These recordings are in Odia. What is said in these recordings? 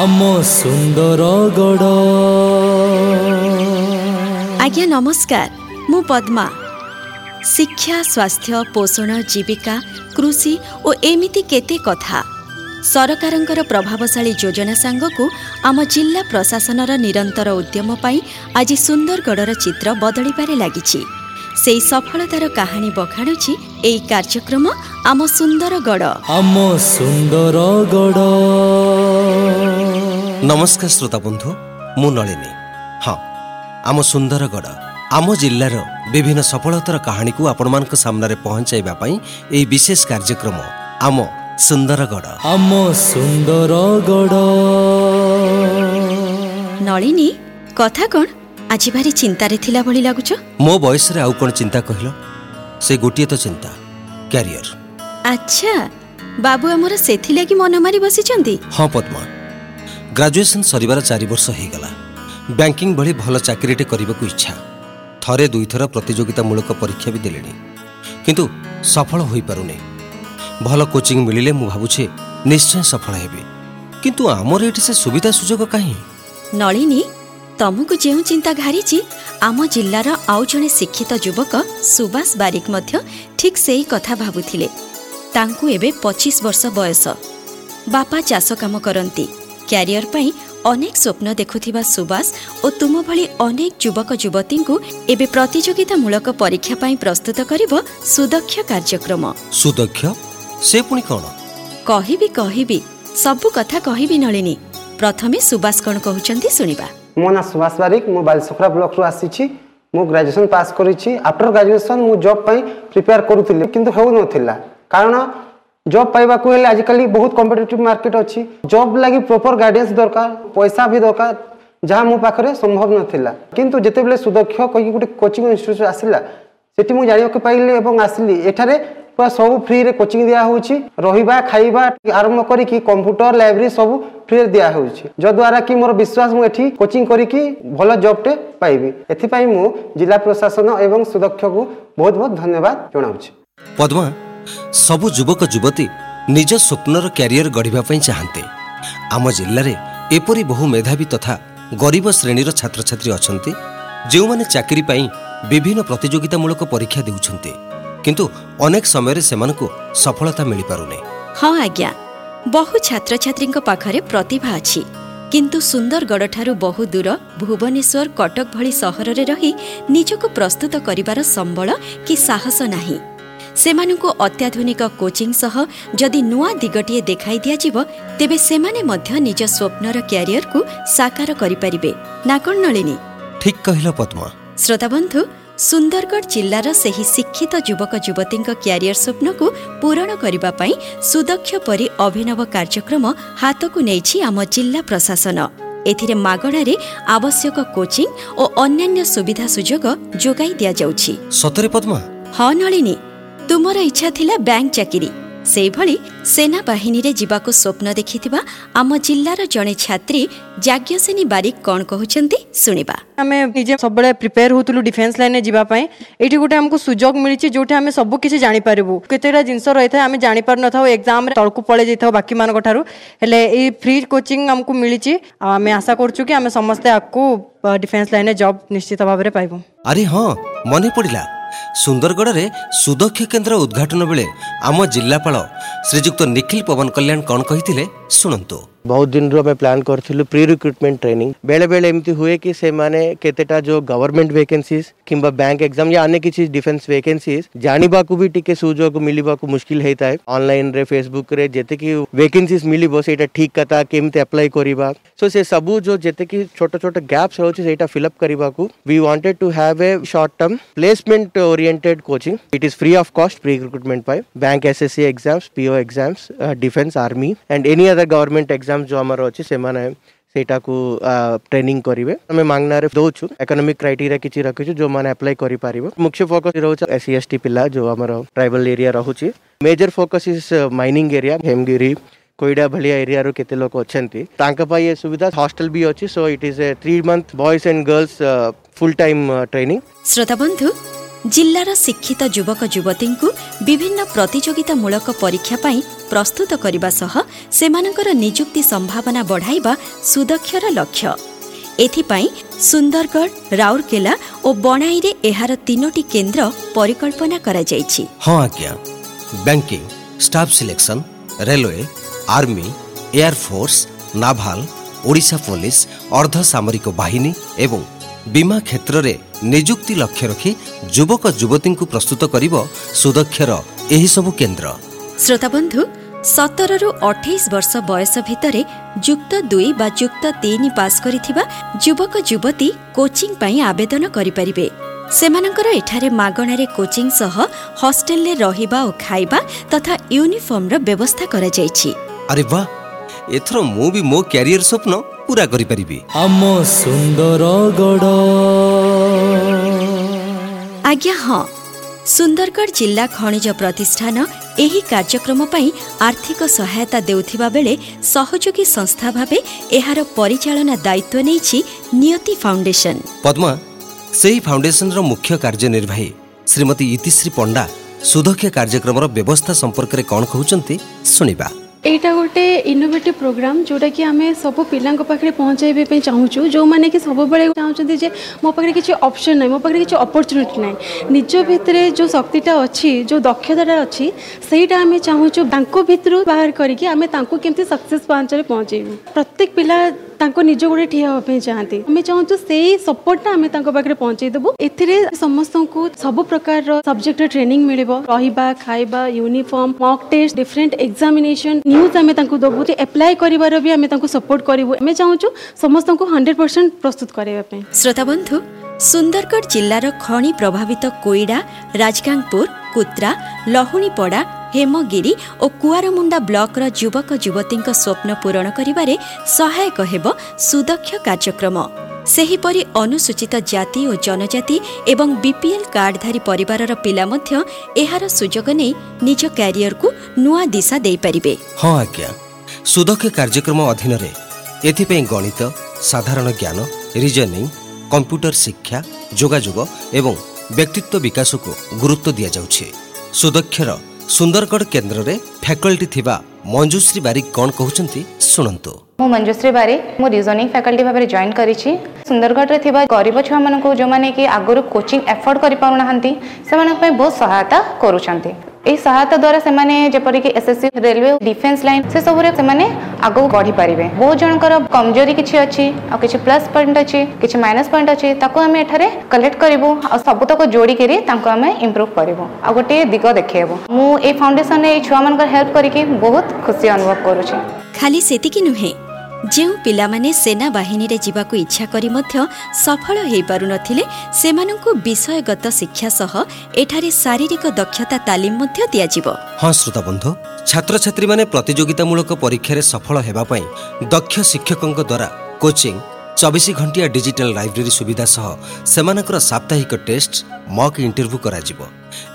ଆମ ସୁନ୍ଦରଗଡ଼ ଆଜ୍ଞା ନମସ୍କାର। ମୁଁ ପଦ୍ମା। ଶିକ୍ଷା ସ୍ୱାସ୍ଥ୍ୟ ପୋଷଣ ଜୀବିକା କୃଷି ଓ ଏମିତି କେତେ କଥା। ସରକାରଙ୍କର ପ୍ରଭାବଶାଳୀ ଯୋଜନା ସାଙ୍ଗକୁ ଆମ ଜିଲ୍ଲା ପ୍ରଶାସନର ନିରନ୍ତର ଉଦ୍ୟମ ପାଇଁ ଆଜି ସୁନ୍ଦରଗଡ଼ର ଚିତ୍ର ବଦଳିବାରେ ଲାଗିଛି। ସେହି ସଫଳତାର କାହାଣୀ ବଖାଣୁଛି ଏହି କାର୍ଯ୍ୟକ୍ରମ ଆମ ସୁନ୍ଦରଗଡ଼। ଆମ ସୁନ୍ଦରଗଡ଼। ନମସ୍କାର ଶ୍ରୋତା ବନ୍ଧୁ ମୁଁ ନଳିନୀ ହଁ ଆମ ସୁନ୍ଦରଗଡ଼ ଆମ ଜିଲ୍ଲାର ବିଭିନ୍ନ ସଫଳତାର କାହାଣୀକୁ ଆପଣମାନଙ୍କ ସାମ୍ନାରେ ପହଞ୍ଚାଇବା ପାଇଁ ଏହି ବିଶେଷ କାର୍ଯ୍ୟକ୍ରମ ଆମ ସୁନ୍ଦରଗଡ଼। ଆମ ସୁନ୍ଦରଗଡ଼। ନଳିନୀ କଥା କ'ଣ? ଆଜି ଭାରି ଚିନ୍ତାରେ ଥିଲା ଭଳି ଲାଗୁଛ। ମୋ ବୟସରେ ଆଉ କ'ଣ ଚିନ୍ତା କହିଲ? ସେ ଗୋଟିଏ ତ ଚିନ୍ତା କ୍ୟାରିୟର। ଆଚ୍ଛା ବାବୁ ଆମର ସେଥିଲାଗି ମନ ମାରି ବସିଛନ୍ତି? ହଁ ପଦ୍ମା। ଗ୍ରାଜୁଏସନ୍ ସରିବାର ଚାରି ବର୍ଷ ହେଇଗଲା। ବ୍ୟାଙ୍କିଂ ଭଳି ଭଲ ଚାକିରିଟେ କରିବାକୁ ଇଚ୍ଛା। ଥରେ ଦୁଇଥର ପ୍ରତିଯୋଗିତାମୂଳକ ପରୀକ୍ଷା ବି ଦେଲିଣି। କିନ୍ତୁ ସଫଳ ହୋଇପାରୁନି। ଭଲ କୋଚିଂ ମିଳିଲେ ମୁଁ ଭାବୁଛି ନିଶ୍ଚୟ ସଫଳ ହେବି। କିନ୍ତୁ ଆମର ଏଠି ସେ ସୁବିଧା ସୁଯୋଗ କାହିଁ? ନଳିନୀ ତମକୁ ଯେଉଁ ଚିନ୍ତା ଘାରିଛି ଆମ ଜିଲ୍ଲାର ଆଉ ଜଣେ ଶିକ୍ଷିତ ଯୁବକ ସୁବାସ ବାରିକ ମଧ୍ୟ ଠିକ୍ ସେଇ କଥା ଭାବୁଥିଲେ। ତାଙ୍କୁ ଏବେ ପଚିଶ ବର୍ଷ ବୟସ। ବାପା ଚାଷ କାମ କରନ୍ତି। କ୍ୟାରିୟର ପାଇଁ ଅନେକ ସ୍ୱପ୍ନ ଦେଖୁଥିବା ସୁବାସ ଓ ତୁମ ଭଳି ଅନେକ ଯୁବକ ଯୁବତୀଙ୍କୁ ଏବେ ପ୍ରତିଯୋଗିତାମୂଳକ ପରୀକ୍ଷା ପାଇଁ ପ୍ରସ୍ତୁତ କରିବ ସୁଦକ୍ଷ କାର୍ଯ୍ୟକ୍ରମ। ସୁଦକ୍ଷ? ସେ ପୁଣି କ'ଣ? କହିବି କହିବି ସବୁ କଥା କହିବି ନଳିନୀ। ପ୍ରଥମେ ସୁବାସ କ'ଣ କହୁଛନ୍ତି ଶୁଣିବା। ମୋ ନାଁ ସୁଭାଷ ବାରିକ ମୁଁ ବାଲିସଖରା ବ୍ଲକରୁ ଆସିଛି। ମୁଁ ଗ୍ରାଜୁଏସନ୍ ପାସ୍ କରିଛି। ଆଫ୍ଟର ଗ୍ରାଜୁଏସନ୍ ମୁଁ ଜବ୍ ପାଇଁ ପ୍ରିପେୟାର କରୁଥିଲି କିନ୍ତୁ ହେଉନଥିଲା। କାରଣ ଜବ୍ ପାଇବାକୁ ହେଲେ ଆଜିକାଲି ବହୁତ କମ୍ପିଟେଟିଭ୍ ମାର୍କେଟ୍ ଅଛି। ଜବ୍ ଲାଗି ପ୍ରପର୍ ଗାଇଡେନ୍ସ ଦରକାର ପଇସା ବି ଦରକାର ଯାହା ମୋ ପାଖରେ ସମ୍ଭବ ନଥିଲା। କିନ୍ତୁ ଯେତେବେଳେ ସୁଦକ୍ଷ କହିକି ଗୋଟେ କୋଚିଂ ଇନଷ୍ଟିଚ୍ୟୁଟ୍ ଆସିଲା ସେଠି ମୁଁ ଜାଣିବାକୁ ପାଇଲି ଏବଂ ଆସିଲି। ଏଠାରେ ପୁରା ସବୁ ଫ୍ରିରେ କୋଚିଂ ଦିଆହେଉଛି ରହିବା ଖାଇବା ଆରମ୍ଭ କରିକି କମ୍ପ୍ୟୁଟର ଲାଇବ୍ରେରୀ ସବୁ ଫ୍ରିରେ ଦିଆହେଉଛି ଯଦ୍ୱାରା କି ମୋର ବିଶ୍ୱାସ ମୁଁ ଏଠି କୋଚିଂ କରିକି ଭଲ ଜବ୍ଟେ ପାଇବି। ଏଥିପାଇଁ ମୁଁ ଜିଲ୍ଲା ପ୍ରଶାସନ ଏବଂ ସୁଦକ୍ଷକୁ ବହୁତ ବହୁତ ଧନ୍ୟବାଦ ଜଣାଉଛି। ପଦ୍ମା ସବୁ ଯୁବକ ଯୁବତୀ ନିଜ ସ୍ୱପ୍ନର କ୍ୟାରିୟର ଗଢ଼ିବା ପାଇଁ ଚାହାନ୍ତି। ଆମ ଜିଲ୍ଲାରେ ଏପରି ବହୁ ମେଧାବୀ ତଥା ଗରିବ ଶ୍ରେଣୀର ଛାତ୍ରଛାତ୍ରୀ ଅଛନ୍ତି ଯେଉଁମାନେ ଚାକିରି ପାଇଁ ବିଭିନ୍ନ ପ୍ରତିଯୋଗିତାମୂଳକ ପରୀକ୍ଷା ଦେଉଛନ୍ତି କିନ୍ତୁ ଅନେକ ସମୟରେ ସେମାନଙ୍କୁ ସଫଳତା ମିଳିପାରୁନି। ହଁ ଆଜ୍ଞା। ବହୁ ଛାତ୍ରଛାତ୍ରୀଙ୍କ ପାଖରେ ପ୍ରତିଭା ଅଛି କିନ୍ତୁ ସୁନ୍ଦରଗଡ଼ଠାରୁ ବହୁ ଦୂର ଭୁବନେଶ୍ୱର କଟକ ଭଳି ସହରରେ ରହି ନିଜକୁ ପ୍ରସ୍ତୁତ କରିବାର ସମ୍ବଳ କି ସାହସ ନାହିଁ। ସେମାନଙ୍କୁ ଅତ୍ୟାଧୁନିକ କୋଚିଂ ସହ ଯଦି ନୂଆ ଦିଗଟିଏ ଦେଖାଇ ଦିଆଯିବ ତେବେ ସେମାନେ ମଧ୍ୟ ନିଜ ସ୍ୱପ୍ନର କ୍ୟାରିୟରକୁ ସାକାର କରିପାରିବେ। ନା କ'ଣ ନଳିନୀ। ଠିକ୍ କହିଲ ପଦ୍ମା। ଶ୍ରୋତାବନ୍ଧୁ ସୁନ୍ଦରଗଡ଼ ଜିଲ୍ଲାର ସେହି ଶିକ୍ଷିତ ଯୁବକ ଯୁବତୀଙ୍କ କ୍ୟାରିୟର ସ୍ୱପ୍ନକୁ ପୂରଣ କରିବା ପାଇଁ ସୁଦକ୍ଷ ପରି ଅଭିନବ କାର୍ଯ୍ୟକ୍ରମ ହାତକୁ ନେଇଛି ଆମ ଜିଲ୍ଲା ପ୍ରଶାସନ। ଏଥିରେ ମାଗଣାରେ ଆବଶ୍ୟକ କୋଚିଂ ଓ ଅନ୍ୟାନ୍ୟ ସୁବିଧା ସୁଯୋଗ ଯୋଗାଇ ଦିଆଯାଉଛି। ସତରେ ପଦ୍ମା? ହଁ ନଳିନୀ। ତୁମର ଇଚ୍ଛା ଥିଲା ବ୍ୟାଙ୍କ ଚାକିରି। ସେହିଭଳି ସେନାବାହିନୀରେ ଯିବାକୁ ସ୍ୱପ୍ନ ଦେଖିଥିବା ଆମ ଜିଲ୍ଲାର ଜଣେ ଛାତ୍ରୀ ଯାଜ୍ଞସେନୀ ବାରିକ କ'ଣ କହୁଛନ୍ତି ଶୁଣିବା। ଆମେ ନିଜେ ସବୁବେଳେ ପ୍ରିପେୟାର ହେଉଥିଲୁ ଡିଫେନ୍ସ ଲାଇନରେ ଯିବା ପାଇଁ। ଏଇଠି ଗୋଟେ ଆମକୁ ସୁଯୋଗ ମିଳିଛି ଯୋଉଠି ଆମେ ସବୁ କିଛି ଜାଣିପାରିବୁ। କେତେଟା ଜିନିଷ ରହିଥାଏ ଆମେ ଜାଣିପାରୁନଥାଉ ଏକ୍ଜାମରେ ତଳକୁ ପଳେଇ ଯାଇଥାଉ ବାକିମାନଙ୍କ ଠାରୁ ହେଲେ ଏଇ ଫ୍ରି କୋଚିଂ ଆମକୁ ମିଳିଛି। ଆଉ ଆମେ ଆଶା କରୁଛୁ କି ଆମେ ସମସ୍ତେ ଆକୁ ଡିଫେନ୍ସ ଲାଇନରେ ଜବ୍ ନିଶ୍ଚିତ ଭାବରେ ପାଇବୁ। ଆରେ ହଁ ମନେ ପଡ଼ିଲା। ସୁନ୍ଦରଗଡ଼ରେ ସୁଦକ୍ଷ କେନ୍ଦ୍ର ଉଦ୍ଘାଟନ ବେଳେ ଆମ ଜିଲ୍ଲାପାଳ ଶ୍ରୀଯୁକ୍ତ ନିଖିଲ ପବନ କଲ୍ୟାଣ କ'ଣ କହିଥିଲେ? ଶୁଣନ୍ତୁ ବହୁତ ଦିନରୁ ଆମେ ପ୍ଲାନ୍ କରିଥିଲୁ ପ୍ରି ରିକ୍ରୁଟମେଣ୍ଟ ଟ୍ରେନିଂ ବେଳେବେଳେ ଏମିତି ହୁଏ କି ସେମାନେ କେତେଟା ଯୋଉ ଗଭର୍ଣ୍ଣମେଣ୍ଟ ଭେକେନ୍ସିଜ୍ କିମ୍ବା ବ୍ୟାଙ୍କ ଏକ୍ଜାମ ୟା ଅନ୍ୟ କିଛି ଡିଫେନ୍ସ ଭେକେନ୍ସିଜ୍ ଜାଣିବାକୁ ବି ଟିକେ ସୁଯୋଗ ମିଳିବାକୁ ମୁସ୍କିଲ ହେଇଥାଏ ଅନଲାଇନରେ ଫେସବୁକରେ ଯେତିକି ଭେକେନ୍ସିଜ୍ ମିଳିବ ସେଇଟା ଠିକ୍ କଥା କେମିତି ଆପ୍ଲାଏ କରିବା ସୋ ସେ ସବୁ ଯୋଉ ଯେତିକି ଛୋଟ ଛୋଟ ଗ୍ୟାପ୍ସ ରହୁଛି ସେଇଟା ଫିଲ୍ଅପ୍ କରିବାକୁ we wanted to have a short term placement oriented coaching. It is free of cost pre recruitment by bank ssc exams po exams uh, defense army and any other government exams जो ଆମର ଅଛି ସେମାନେ ସେଇଟାକୁ ଟ୍ରେନିଂ କରିବେ। ଆମେ ମାଗଣାରେ ଦଉଛୁ ଏକୋନୋମିକ କ୍ରାଇଟେରିଆ କିଛି ରଖିଛୁ ଯୋଉମାନେ ଆପ୍ଲାଏ କରିପାରିବ। ମୁଖ୍ୟ ଫୋକସ୍ ରହୁଛି ଏସ୍ ସି ଏସ୍ ଟି ପିଲା ଯୋଉ ଆମର ଟ୍ରାଇବାଲ ଏରିଆ ରହୁଛି। Major focus is mining area Hemgiri Koida ଭଳିଆ ଏରିଆରୁ କେତେ ଲୋକ ଅଛନ୍ତି। ତାଙ୍କ ପାଇଁ ଏ ସୁବିଧା ହଷ୍ଟେଲ ବି ଅଛି so it is a three month boys and girls full time training ଶ୍ରୋତାବନ୍ଧୁ ଜିଲ୍ଲାର ଶିକ୍ଷିତ ଯୁବକ ଯୁବତୀଙ୍କୁ ବିଭିନ୍ନ ପ୍ରତିଯୋଗିତାମୂଳକ ପରୀକ୍ଷା ପାଇଁ ପ୍ରସ୍ତୁତ କରିବା ସହ ସେମାନଙ୍କର ନିଯୁକ୍ତି ସମ୍ଭାବନା ବଢ଼ାଇବା ସୁଦକ୍ଷର ଲକ୍ଷ୍ୟ। ଏଥିପାଇଁ ସୁନ୍ଦରଗଡ଼ ରାଉରକେଲା ଓ ବଣାଇରେ ଏହାର ତିନୋଟି କେନ୍ଦ୍ର ପରିକଳ୍ପନା କରାଯାଇଛି। ହଁ ଆଜ୍ଞା। Banking staff selection railway army air force naval Odisha police ଅର୍ଦ୍ଧସାମରିକ ବାହିନୀ ଏବଂ ବୀମା କ୍ଷେତ୍ରରେ ନିଯୁକ୍ତି ଲକ୍ଷ୍ୟ ରଖି ଯୁବକ ଯୁବତୀଙ୍କୁ ପ୍ରସ୍ତୁତ କରିବ ସୁଦକ୍ଷର ଏହିସବୁ କେନ୍ଦ୍ର। ଶ୍ରୋତାବନ୍ଧୁ ସତରରୁ ଅଠେଇଶ ବର୍ଷ ବୟସ ଭିତରେ ଯୁକ୍ତ ଦୁଇ ବା ଯୁକ୍ତ ତିନି ପାସ୍ କରିଥିବା ଯୁବକ ଯୁବତୀ କୋଚିଂ ପାଇଁ ଆବେଦନ କରିପାରିବେ। ସେମାନଙ୍କର ଏଠାରେ ମାଗଣାରେ କୋଚିଂ ସହ ହଷ୍ଟେଲରେ ରହିବା ଓ ଖାଇବା ତଥା ୟୁନିଫର୍ମର ବ୍ୟବସ୍ଥା କରାଯାଇଛି। ଆରେ ବା! ଏଥର ମୁଁ ବି ମୋ କ୍ୟାରିୟର ସ୍ୱପ୍ନ ପୁରା କରିପାରିବି। ଆମ ସୁନ୍ଦରଗଡ଼ ଆଜ୍ଞା ହଁ। ସୁନ୍ଦରଗଡ଼ ଜିଲ୍ଲା ଖଣିଜ ପ୍ରତିଷ୍ଠାନ ଏହି କାର୍ଯ୍ୟକ୍ରମ ପାଇଁ ଆର୍ଥିକ ସହାୟତା ଦେଉଥିବା ବେଳେ ସହଯୋଗୀ ସଂସ୍ଥା ଭାବେ ଏହାର ପରିଚାଳନା ଦାୟିତ୍ୱ ନେଇଛି ନିୟତି ଫାଉଣ୍ଡେସନ। ପଦ୍ମା ସେହି ଫାଉଣ୍ଡେସନର ମୁଖ୍ୟ କାର୍ଯ୍ୟନିର୍ବାହୀ ଶ୍ରୀମତୀ ଇତିଶ୍ରୀ ପଣ୍ଡା ସୁଦକ୍ଷ କାର୍ଯ୍ୟକ୍ରମର ବ୍ୟବସ୍ଥା ସମ୍ପର୍କରେ କ'ଣ କହୁଛନ୍ତି ଶୁଣିବା। এইটা গোটে ইনোভেটিভ প্রোগ্রাম যেটাকি আমি সব পিলাঙ্ পাখে পৌঁছাইবা চাহুছু যে কি সবুলে চাহুচ্ছেন যে মো পাখে কিছু অপশন নাই মো পাখে কিছু অপরচুনিটি নাই নিজ ভিতরে যে শক্তিটা অছি যে দক্ষতাটা অছি সেইটা আমি চাহুছু তাঁর ভিতর বাহার করি আমি তাঁকু কেমতি সকসেস পাঞ্চরে পৌঁছাইবু প্রত্যেক পিলা ତାଙ୍କ ନିଜ ଗୋଡ଼େ ଠିଆ ହେବା ପାଇଁ ଚାହାନ୍ତି। ଆମେ ଚାହୁଁଛୁ ସେଇ ସପୋର୍ଟଟା ଆମେ ତାଙ୍କ ପାଖରେ ପହଞ୍ଚେଇ ଦେବୁ। ଏଥିରେ ସମସ୍ତଙ୍କୁ ସବୁ ପ୍ରକାରର ସବଜେକ୍ଟର ଟ୍ରେନିଂ ମିଳିବ। ରହିବା ଖାଇବା uniform mock test different examination news ଆମେ ତାଙ୍କୁ ଦେବୁ। ଆପ୍ଲାଏ କରିବାର ବି ଆମେ ତାଙ୍କୁ ସପୋର୍ଟ କରିବୁ। ଆମେ ଚାହୁଁଛୁ ସମସ୍ତଙ୍କୁ ହଣ୍ଡ୍ରେଡ଼ ପରସେଣ୍ଟ ପ୍ରସ୍ତୁତ କରିବା ପାଇଁ। ଶ୍ରୋତାବନ୍ଧୁ ସୁନ୍ଦରଗଡ଼ ଜିଲ୍ଲାର ଖଣି ପ୍ରଭାବିତ କୋଇଡ଼ା ରାଜଗାଙ୍ଗପୁର କୁତ୍ରା ଲହୁଣୀପଡ଼ା ହେମଗିରି ଓ କୁଆରମୁଣ୍ଡା ବ୍ଲକର ଯୁବକ ଯୁବତୀଙ୍କ ସ୍ୱପ୍ନ ପୂରଣ କରିବାରେ ସହାୟକ ହେବ ସୁଦକ୍ଷ କାର୍ଯ୍ୟକ୍ରମ। ସେହିପରି ଅନୁସୂଚିତ ଜାତି ଓ ଜନଜାତି ଏବଂ ବିପିଏଲ୍ କାର୍ଡଧାରୀ ପରିବାରର ପିଲା ମଧ୍ୟ ଏହାର ସୁଯୋଗ ନେଇ ନିଜ କ୍ୟାରିୟରକୁ ନୂଆ ଦିଶା ଦେଇପାରିବେ। ହଁ ଆଜ୍ଞା। ସୁଦକ୍ଷ କାର୍ଯ୍ୟକ୍ରମ ଅଧୀନରେ ଏଥିପାଇଁ ଗଣିତ ସାଧାରଣ ଜ୍ଞାନ ରିଜନିଂ କମ୍ପ୍ୟୁଟର ଶିକ୍ଷା ଯୋଗାଯୋଗ ଏବଂ ବ୍ୟକ୍ତିତ୍ୱ ବିକାଶକୁ ଗୁରୁତ୍ୱ ଦିଆଯାଉଛି। ସୁଦକ୍ଷର ସୁନ୍ଦରଗଡ଼ କେନ୍ଦ୍ରରେ ଫ୍ୟାକଲ୍ଟି ଥିବା ମଞ୍ଜୁଶ୍ରୀ ବାରିକ କ'ଣ କହୁଛନ୍ତି ଶୁଣନ୍ତୁ। ମୁଁ ମଞ୍ଜୁଶ୍ରୀ ବାରି ମୁଁ ରିଜନିଂ ଫ୍ୟାକଲ୍ଟି ଭାବରେ ଜଏନ୍ କରିଛି। ସୁନ୍ଦରଗଡ଼ରେ ଥିବା ଗରିବ ଛୁଆମାନଙ୍କୁ ଯେଉଁମାନେ କି ଆଗରୁ କୋଚିଂ ଏଫୋର୍ଡ କରିପାରୁନାହାନ୍ତି ସେମାନଙ୍କ ପାଇଁ ବହୁତ ସହାୟତା କରୁଛନ୍ତି। এই সহায়তা দ্বারা সেমানে যেপরিকি এসএসসি রেলওয়ে ডিফেন্স লাইন সেসবুরে সেমানে আগুক বড়ি পারিবে বহু জনকর কমজোরি কিছু অছি আর কিছু প্লাস পয়েন্ট অছি কিছু মাইনাস পয়েন্ট অছি তাকু আমি এঠারে কলেক্ট করিবু আর সবুতক যোড়ি করি তাঙ্কু আমি ইম্প্রুভ করিবু আর গোটিয়ে দিগ দেখাইবু মু এই ফাউন্ডেসন এই ছুয়া মানকর হেল্প করিকি বহুত খুশি অনুভব করুছি খালি সেতিকি নুহে ଯେଉଁ ପିଲାମାନେ ସେନାବାହିନୀରେ ଯିବାକୁ ଇଚ୍ଛା କରି ମଧ୍ୟ ସଫଳ ହୋଇପାରୁନଥିଲେ ସେମାନଙ୍କୁ ବିଷୟଗତ ଶିକ୍ଷା ସହ ଏଠାରେ ଶାରୀରିକ ଦକ୍ଷତା ତାଲିମ ମଧ୍ୟ ଦିଆଯିବ। ହଁ ଶ୍ରୋତାବନ୍ଧୁ ଛାତ୍ରଛାତ୍ରୀମାନେ ପ୍ରତିଯୋଗିତାମୂଳକ ପରୀକ୍ଷାରେ ସଫଳ ହେବା ପାଇଁ ଦକ୍ଷ ଶିକ୍ଷକଙ୍କ ଦ୍ୱାରା କୋଚିଂ ଚବିଶ ଘଣ୍ଟିଆ ଡିଜିଟାଲ ଲାଇବ୍ରେରୀ ସୁବିଧା ସହ ସେମାନଙ୍କର ସାପ୍ତାହିକ ଟେଷ୍ଟ ମକ୍ ଇଣ୍ଟରଭ୍ୟୁ କରାଯିବ।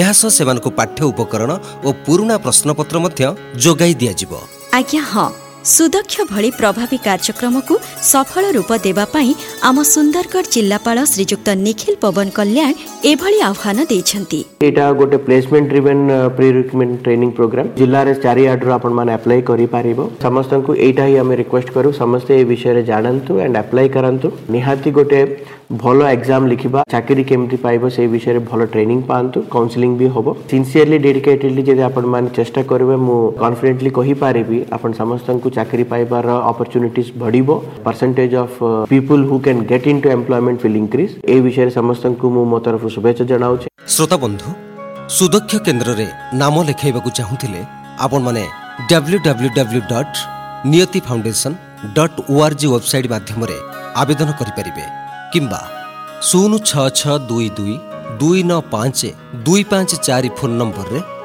ଏହା ସହ ସେମାନଙ୍କୁ ପାଠ୍ୟ ଉପକରଣ ଓ ପୁରୁଣା ପ୍ରଶ୍ନପତ୍ର ମଧ୍ୟ ଯୋଗାଇ ଦିଆଯିବ। ଆଜ୍ଞା ହଁ। ସୁଦକ୍ଷ ଭଳି ପ୍ରଭାବୀ କାର୍ଯ୍ୟକ୍ରମକୁ ସଫଳ ରୂପ ଦେବା ପାଇଁ ଆମ ସୁନ୍ଦରଗଡ଼ ଜିଲ୍ଲାପାଳ ଶ୍ରୀଯୁକ୍ତ ନିଖିଲ ପବନ କଲ୍ୟାଣ ଏଭଳି ଆହ୍ୱାନ ଦେଇଛନ୍ତି। ଏଇଟା ଗୋଟେ placement driven pre recruitment training programme ଜିଲ୍ଲାରେ ଚାରିଆଡ଼ରୁ ଆପଣମାନେ ଆପ୍ଲାଏ କରିପାରିବ। ସମସ୍ତଙ୍କୁ ଏଇଟା ହିଁ ଆମେ ରିକ୍ୱେଷ୍ଟ କରୁ। ସମସ୍ତେ ଏ ବିଷୟରେ ଜାଣନ୍ତୁ ଆଣ୍ଡ ଆପ୍ଲାଏ କରନ୍ତୁ। ନିହାତି ଗୋଟେ ଭଲ ଏକ୍ଜାମ ଲେଖିବା ଚାକିରି କେମିତି ପାଇବ ସେଇ ବିଷୟରେ ଭଲ ଟ୍ରେନିଂ ପାଆନ୍ତୁ କାଉନସିଲିଂ ବି ହବ। ସିନ୍ସିୟରଲି ଡେଡିକେଟେଡଲି ଯଦି ଆପଣମାନେ ଚେଷ୍ଟା କରିବେ ମୁଁ କନଫିଡେଣ୍ଟଲି କହିପାରିବି ଆପଣ ସମସ୍ତଙ୍କୁ ଚାକିରି ପାଇବାର ଅପରଚ୍ୟୁନିଟିଜ ବଢ଼ିବ percentage of people who can get into employment will increase ଏ ବିଷୟରେ ସମସ୍ତଙ୍କୁ ମୁଁ ମୋ ତରଫରୁ ଶୁଭେଚ୍ଛା ଜଣାଉଛି। ଶ୍ରୋତାବନ୍ଧୁ ସୁଦକ୍ଷ କେନ୍ଦ୍ରରେ ନାମ ଲେଖାଇବାକୁ ଚାହୁଁଥିଲେ ଆପଣମାନେ W W W dot Niyati foundation dot O R G website ମାଧ୍ୟମରେ ଆବେଦନ କରିପାରିବେ କିମ୍ବା ଶୂନ ଛଅ ଛଅ ଦୁଇ ଦୁଇ ଦୁଇ ନଅ ପାଞ୍ଚ ଦୁଇ ପାଞ୍ଚ ଚାରି ଫୋନ୍ ନମ୍ବରରେ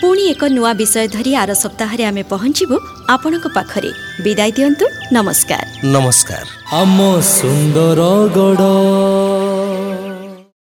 ପୁଣି ଏକ ନୂଆ ବିଷୟ ଧରି ଆର ସପ୍ତାହରେ ଆମେ ପହଞ୍ଚିବୁ ଆପଣଙ୍କ ପାଖରେ। ବିଦାୟ ଦିଅନ୍ତୁ ନମସ୍କାର। ନମସ୍କାର। ଆମ ସୁନ୍ଦରଗଡ଼।